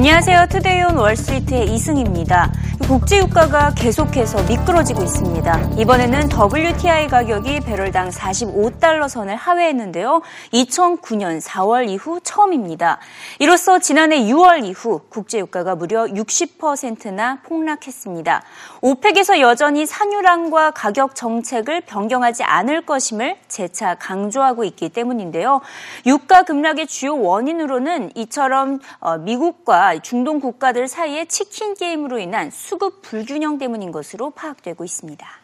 안녕하세요. Today on Wall Street의 이승입니다. 국제유가가 계속해서 미끄러지고 있습니다. 이번에는 WTI 가격이 배럴당 45달러 선을 하회했는데요. 2009년 4월 이후 처음입니다. 이로써 지난해 6월 이후 국제유가가 무려 60%나 폭락했습니다. OPEC에서 여전히 산유량과 가격 정책을 변경하지 않을 것임을 재차 강조하고 있기 때문인데요. 유가 급락의 주요 원인으로는 이처럼 어, 미국과 중동 국가들 사이의 치킨 게임으로 인한 수급 불균형 때문인 것으로 파악되고 있습니다.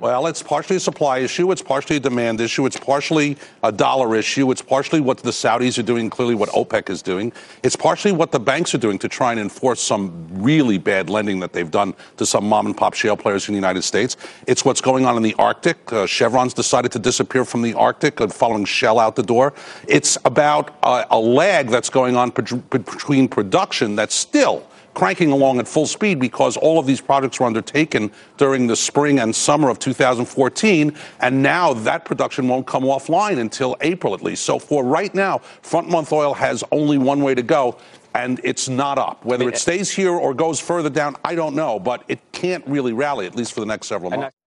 Well, it's partially a supply issue. It's partially a demand issue. It's partially a dollar issue. It's partially what the Saudis are doing, clearly what OPEC is doing. It's partially what the banks are doing to try and enforce some really bad lending that they've done to some mom and pop shale players in the United States. It's what's going on in the Arctic. Uh, Chevron's decided to disappear from the Arctic, uh, following Shell out the door. It's about uh, a lag that's going on between production that's still cranking along at full speed because all of these projects were undertaken during the spring and summer of 2014, and now that production won't come offline until April at least. So for right now, front month oil has only one way to go. And it's not up. Whether it stays here or goes further down, I don't know, but it can't really rally, at least for the next several months.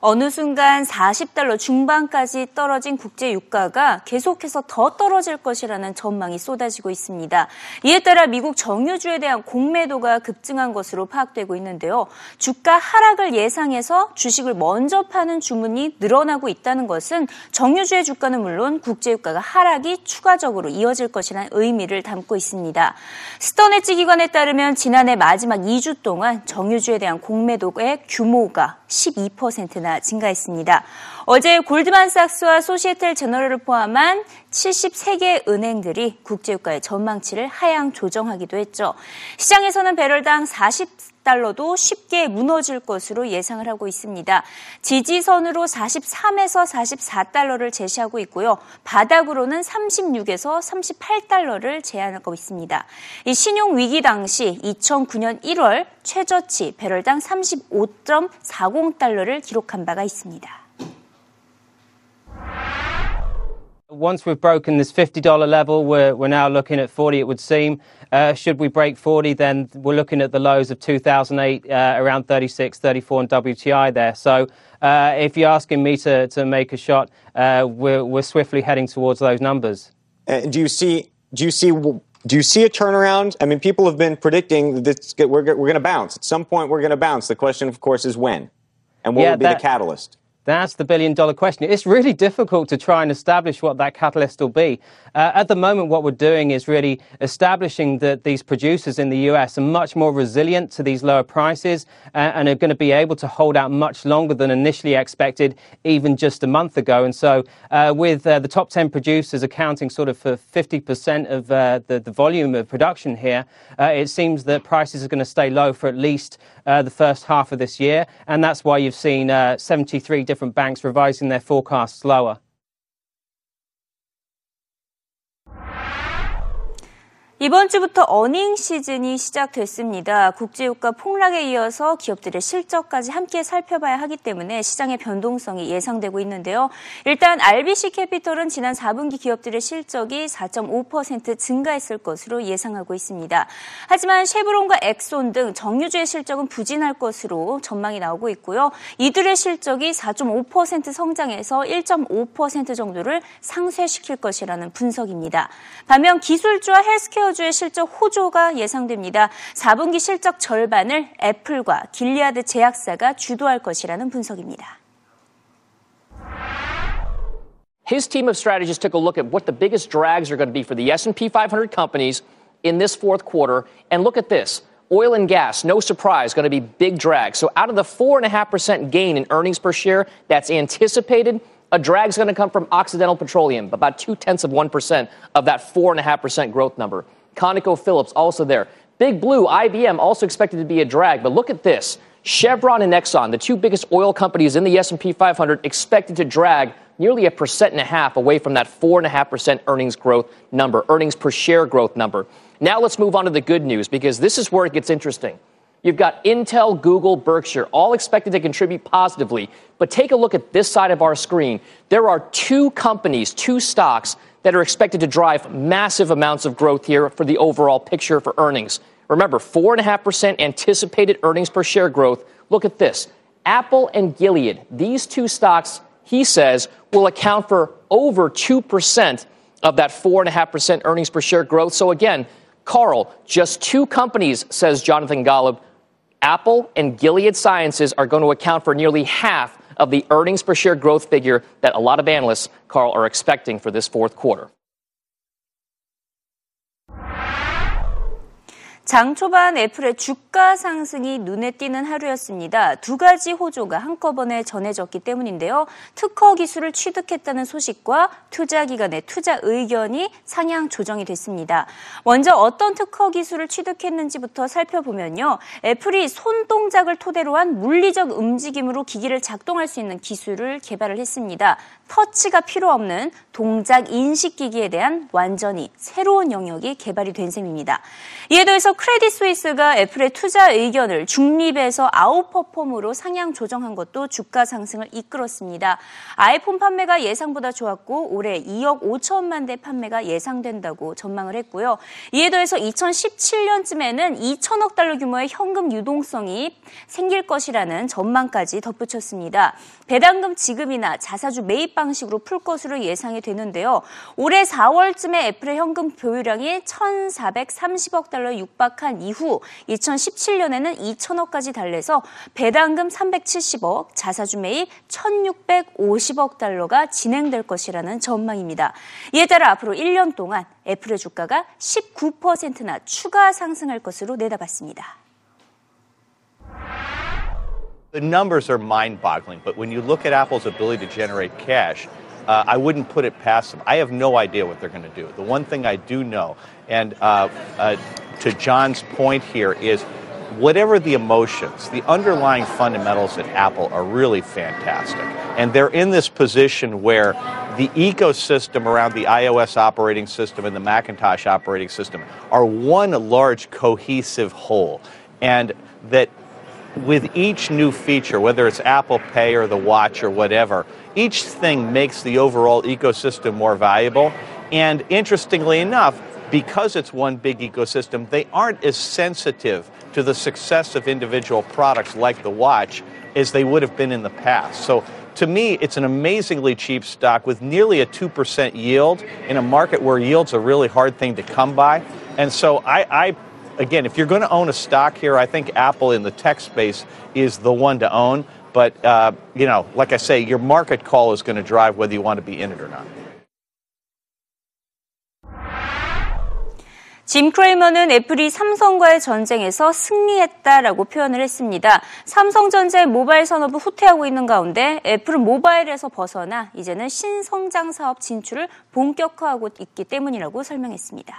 어느 순간 40달러 중반까지 떨어진 국제 유가가 계속해서 더 떨어질 것이라는 전망이 쏟아지고 있습니다. 이에 따라 미국 정유주에 대한 공매도가 급증한 것으로 파악되고 있는데요. 주가 하락을 예상해서 주식을 먼저 파는 주문이 늘어나고 있다는 것은 정유주의 주가는 물론 국제 유가가 하락이 추가적으로 이어질 것이라는 의미를 담고 있습니다. 스터네치 기관에 따르면 지난해 마지막 2주 동안 정유주에 대한 공매도의 규모가 12%나 증가했습니다. 어제 골드만삭스와 소시에텔 제너럴을 포함한 73개 은행들이 국제유가의 전망치를 하향 조정하기도 했죠. 시장에서는 배럴당 40 달러도 쉽게 무너질 것으로 예상을 하고 있습니다. 지지선으로 43에서 44달러를 제시하고 있고요. 바닥으로는 36에서 38달러를 제한하고 있습니다. 이 신용 위기 당시 2009년 1월 최저치 배럴당 35.40달러를 기록한 바가 있습니다. Once we've broken this $50 level, we're, we're now looking at 40, it would seem. Uh, should we break 40, then we're looking at the lows of 2008, uh, around 36, 34 in WTI there. So uh, if you're asking me to, to make a shot, uh, we're, we're swiftly heading towards those numbers. do you see, do you see, do you see a turnaround? I mean, people have been predicting that we're, we're going to bounce. At some point, we're going to bounce. The question, of course, is when. And what yeah, would be that, the catalyst? That's the billion dollar question. It's really difficult to try and establish what that catalyst will be. Uh, at the moment, what we're doing is really establishing that these producers in the US are much more resilient to these lower prices and, uh, and are going to be able to hold out much longer than initially expected, even just a month ago. And so, uh, with uh, the top 10 producers accounting sort of for 50% of uh, the, the, volume of production here, it seems that prices are going to stay low for at least the first half of this year. And that's why you've seen 73 different different banks revising their forecasts lower. 이번 주부터 어닝 시즌이 시작됐습니다. 국제유가 폭락에 이어서 기업들의 실적까지 함께 살펴봐야 하기 때문에 시장의 변동성이 예상되고 있는데요. 일단 RBC 캐피털은 지난 4분기 기업들의 실적이 4.5% 증가했을 것으로 예상하고 있습니다. 하지만 쉐브론과 엑손 등 정유주의 실적은 부진할 것으로 전망이 나오고 있고요. 이들의 실적이 4.5% 성장해서 1.5% 정도를 상쇄시킬 것이라는 분석입니다. 반면 기술주와 헬스케어 슈퍼주의 실적 호조가 예상됩니다. 4분기 실적 절반을 애플과 길리아드 제약사가 주도할 것이라는 분석입니다. His team of strategists took a look at what the biggest drags are going to be for the S&P 500 companies in this fourth quarter and look at this. Oil and gas, no surprise, going to be big drag. So out of the 4.5% gain in earnings per share that's anticipated, a drag is going to come from Occidental Petroleum, about two tenths of 1% of that 4.5% growth number. ConocoPhillips also there. Big Blue, IBM also expected to be a drag, but look at this. Chevron and Exxon, the two biggest oil companies in the S&P 500, expected to drag nearly a percent and a half away from that four and a half percent earnings growth number, earnings per share growth number. Now let's move on to the good news because this is where it gets interesting. You've got Intel, Google, Berkshire, all expected to contribute positively. But take a look at this side of our screen. There are two companies, two stocks that are expected to drive massive amounts of growth here for the overall picture for earnings. Remember, 4.5% anticipated earnings per share growth. Look at this. Apple and Gilead, these two stocks, he says, will account for over 2% of that 4.5% earnings per share growth. So again, Carl, just two companies, says Jonathan Golub, Apple and Gilead Sciences are going to account for nearly half of the earnings per share growth figure that a lot of analysts, Carl, are expecting for this fourth quarter. 장 초반 애플의 주가 상승이 눈에 띄는 하루였습니다. 두 가지 호조가 한꺼번에 전해졌기 때문인데요. 특허 기술을 취득했다는 소식과 투자 기관의 투자 의견이 상향 조정이 됐습니다. 먼저 어떤 특허 기술을 취득했는지부터 살펴보면요. 애플이 손 동작을 토대로 한 물리적 움직임으로 기기를 작동할 수 있는 기술을 개발을 했습니다. 터치가 필요 없는 동작 인식 기기에 대한 완전히 새로운 영역이 개발이 된 셈입니다. 이에 더해서 크레딧 스위스가 애플의 투자 의견을 중립에서 아웃퍼폼으로 상향 조정한 것도 주가 상승을 이끌었습니다. 아이폰 판매가 예상보다 좋았고 올해 2억 5천만 대 판매가 예상된다고 전망을 했고요. 이에 더해서 2017년쯤에는 2천억 달러 규모의 현금 유동성이 생길 것이라는 전망까지 덧붙였습니다. 배당금 지급이나 자사주 매입 방식으로 풀 것으로 예상이 되는데요. 올해 4월쯤에 애플의 현금 보유량이 1,430억 달러 육 박한 이후 2017년에는 2천억까지 달래서 배당금 370억, 자사주 매입 1,650억 달러가 진행될 것이라는 전망입니다. 이에 따라 앞으로 1년 동안 애플의 주가가 19%나 추가 상승할 것으로 내다봤습니다. The numbers are mind boggling, but when you look at Apple's ability to generate cash, uh, I wouldn't put it past them. I have no idea what they're going to do. The one thing I do know, and uh, uh, to John's point here, is whatever the emotions, the underlying fundamentals at Apple are really fantastic. And they're in this position where the ecosystem around the iOS operating system and the Macintosh operating system are one large cohesive whole. And that with each new feature, whether it's Apple Pay or the watch or whatever, each thing makes the overall ecosystem more valuable. And interestingly enough, because it's one big ecosystem, they aren't as sensitive to the success of individual products like the watch as they would have been in the past. So to me, it's an amazingly cheap stock with nearly a 2% yield in a market where yield's a really hard thing to come by. And so I, I again, if you're going to own a stock here, I think Apple in the tech space is the one to own. But, uh, you know, like I say, your market call is going to drive whether you want to be in it or not. 짐 크레이머는 애플이 삼성과의 전쟁에서 승리했다라고 표현을 했습니다. 삼성전자의 모바일 산업을 후퇴하고 있는 가운데 애플은 모바일에서 벗어나 이제는 신성장 사업 진출을 본격화하고 있기 때문이라고 설명했습니다.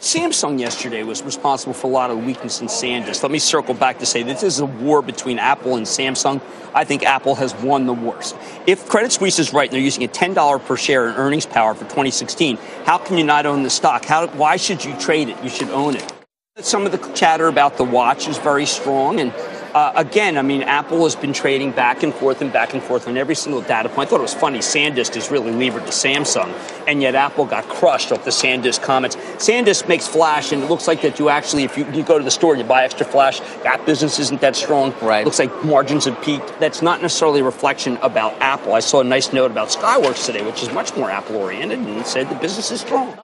Samsung yesterday was responsible for a lot of weakness in SanDisk. Let me circle back to say this is a war between Apple and Samsung. I think Apple has won the wars. If Credit Suisse is right and they're using a $10 per share in earnings power for 2016, how can you not own the stock? How, why should you trade it? You should own it. Some of the chatter about the watch is very strong, and uh, again, I mean, Apple has been trading back and forth and back and forth on every single data point. I thought it was funny. SanDisk is really levered to Samsung, and yet Apple got crushed off the SanDisk comments. SanDisk makes flash, and it looks like that you actually, if you, you go to the store and you buy extra flash, that business isn't that strong. Right. Looks like margins have peaked. That's not necessarily a reflection about Apple. I saw a nice note about Skyworks today, which is much more Apple oriented, and said the business is strong.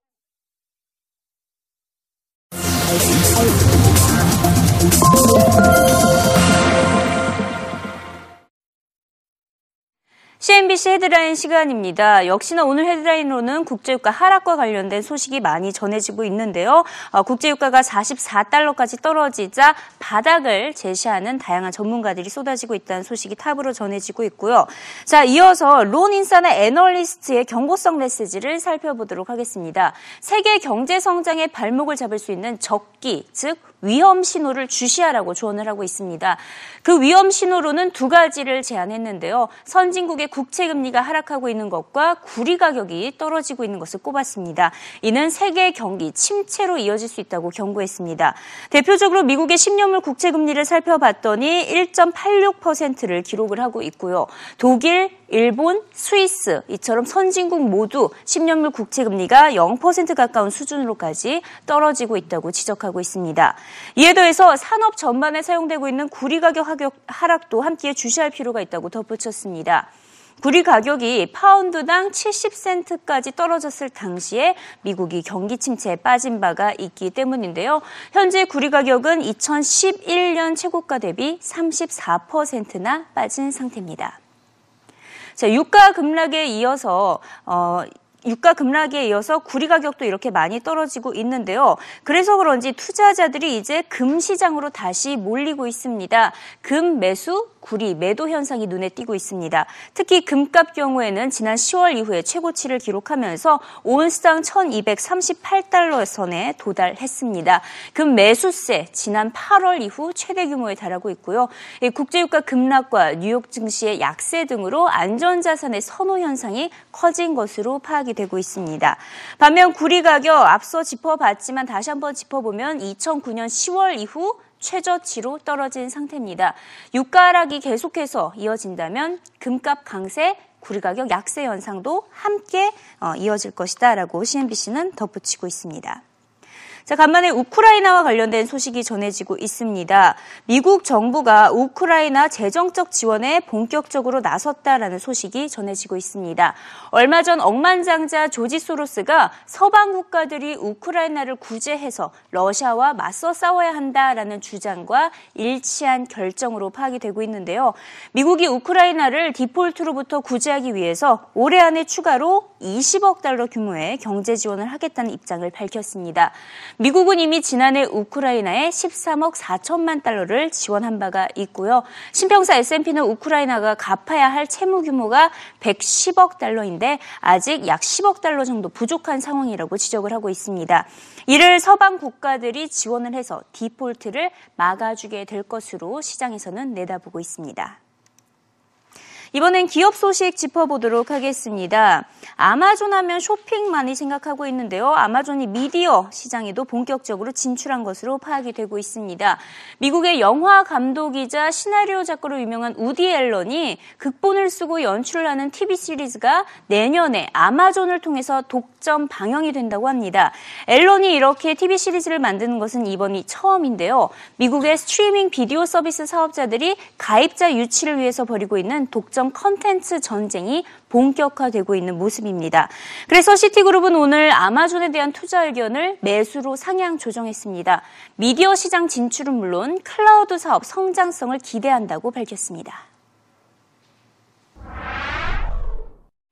CNBC 헤드라인 시간입니다. 역시나 오늘 헤드라인으로는 국제유가 하락과 관련된 소식이 많이 전해지고 있는데요. 어, 국제유가가 44달러까지 떨어지자 바닥을 제시하는 다양한 전문가들이 쏟아지고 있다는 소식이 탑으로 전해지고 있고요. 자, 이어서 론인사나 애널리스트의 경고성 메시지를 살펴보도록 하겠습니다. 세계 경제 성장의 발목을 잡을 수 있는 적기, 즉 위험 신호를 주시하라고 조언을 하고 있습니다. 그 위험 신호로는 두 가지를 제안했는데요. 선진국의 국채 금리가 하락하고 있는 것과 구리 가격이 떨어지고 있는 것을 꼽았습니다. 이는 세계 경기 침체로 이어질 수 있다고 경고했습니다. 대표적으로 미국의 10년물 국채 금리를 살펴봤더니 1.86%를 기록을 하고 있고요. 독일, 일본, 스위스 이처럼 선진국 모두 10년물 국채 금리가 0% 가까운 수준으로까지 떨어지고 있다고 지적하고 있습니다. 이에 더해서 산업 전반에 사용되고 있는 구리 가격 하락도 함께 주시할 필요가 있다고 덧붙였습니다. 구리 가격이 파운드당 70센트까지 떨어졌을 당시에 미국이 경기 침체에 빠진 바가 있기 때문인데요. 현재 구리 가격은 2011년 최고가 대비 34%나 빠진 상태입니다. 자, 유가 급락에 이어서 어, 유가 급락에 이어서 구리 가격도 이렇게 많이 떨어지고 있는데요. 그래서 그런지 투자자들이 이제 금 시장으로 다시 몰리고 있습니다. 금 매수, 구리 매도 현상이 눈에 띄고 있습니다. 특히 금값 경우에는 지난 10월 이후에 최고치를 기록하면서 온스당 1238달러 선에 도달했습니다. 금 매수세 지난 8월 이후 최대 규모에 달하고 있고요. 국제유가 급락과 뉴욕 증시의 약세 등으로 안전자산의 선호 현상이 커진 것으로 파악이 되고 있습니다. 반면 구리 가격 앞서 짚어봤지만 다시 한번 짚어보면 2009년 10월 이후 최저치로 떨어진 상태입니다. 유가 하락이 계속해서 이어진다면 금값 강세, 구리 가격 약세 현상도 함께 어, 이어질 것이다라고 CNBC는 덧붙이고 있습니다. 자, 간만에 우크라이나와 관련된 소식이 전해지고 있습니다. 미국 정부가 우크라이나 재정적 지원에 본격적으로 나섰다라는 소식이 전해지고 있습니다. 얼마 전 억만장자 조지 소로스가 서방 국가들이 우크라이나를 구제해서 러시아와 맞서 싸워야 한다라는 주장과 일치한 결정으로 파악이 되고 있는데요. 미국이 우크라이나를 디폴트로부터 구제하기 위해서 올해 안에 추가로 20억 달러 규모의 경제 지원을 하겠다는 입장을 밝혔습니다. 미국은 이미 지난해 우크라이나에 13억 4천만 달러를 지원한 바가 있고요. 신평사 S&P는 우크라이나가 갚아야 할 채무 규모가 110억 달러인데 아직 약 10억 달러 정도 부족한 상황이라고 지적을 하고 있습니다. 이를 서방 국가들이 지원을 해서 디폴트를 막아주게 될 것으로 시장에서는 내다보고 있습니다. 이번엔 기업 소식 짚어보도록 하겠습니다. 아마존 하면 쇼핑 많이 생각하고 있는데요. 아마존이 미디어 시장에도 본격적으로 진출한 것으로 파악이 되고 있습니다. 미국의 영화 감독이자 시나리오 작가로 유명한 우디 앨런이 극본을 쓰고 연출을 하는 TV 시리즈가 내년에 아마존을 통해서 독점 방영이 된다고 합니다. 앨런이 이렇게 TV 시리즈를 만드는 것은 이번이 처음인데요. 미국의 스트리밍 비디오 서비스 사업자들이 가입자 유치를 위해서 벌이고 있는 독점 독점 컨텐츠 전쟁이 본격화되고 있는 모습입니다. 그래서 시티그룹은 오늘 아마존에 대한 투자 의견을 매수로 상향 조정했습니다. 미디어 시장 진출은 물론 클라우드 사업 성장성을 기대한다고 밝혔습니다.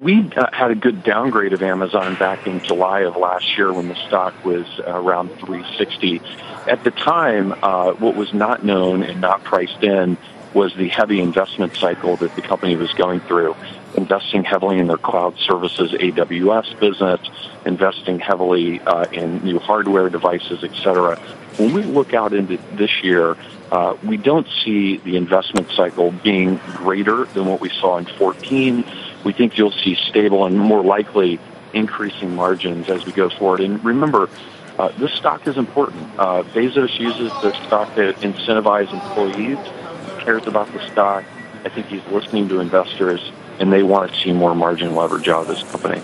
We uh, had a good downgrade of Amazon back in July of last year when the stock was uh, around 360. At the time, uh, what was not known and not priced in was the heavy investment cycle that the company was going through, investing heavily in their cloud services AWS business, investing heavily uh, in new hardware devices, et cetera. When we look out into this year, uh, we don't see the investment cycle being greater than what we saw in 14. We think you'll see stable and more likely increasing margins as we go forward. And remember, uh, this stock is important. Uh, Bezos uses the stock to incentivize employees cares about the stock. I think he's listening to investors, and they want to see more margin leverage out of this company.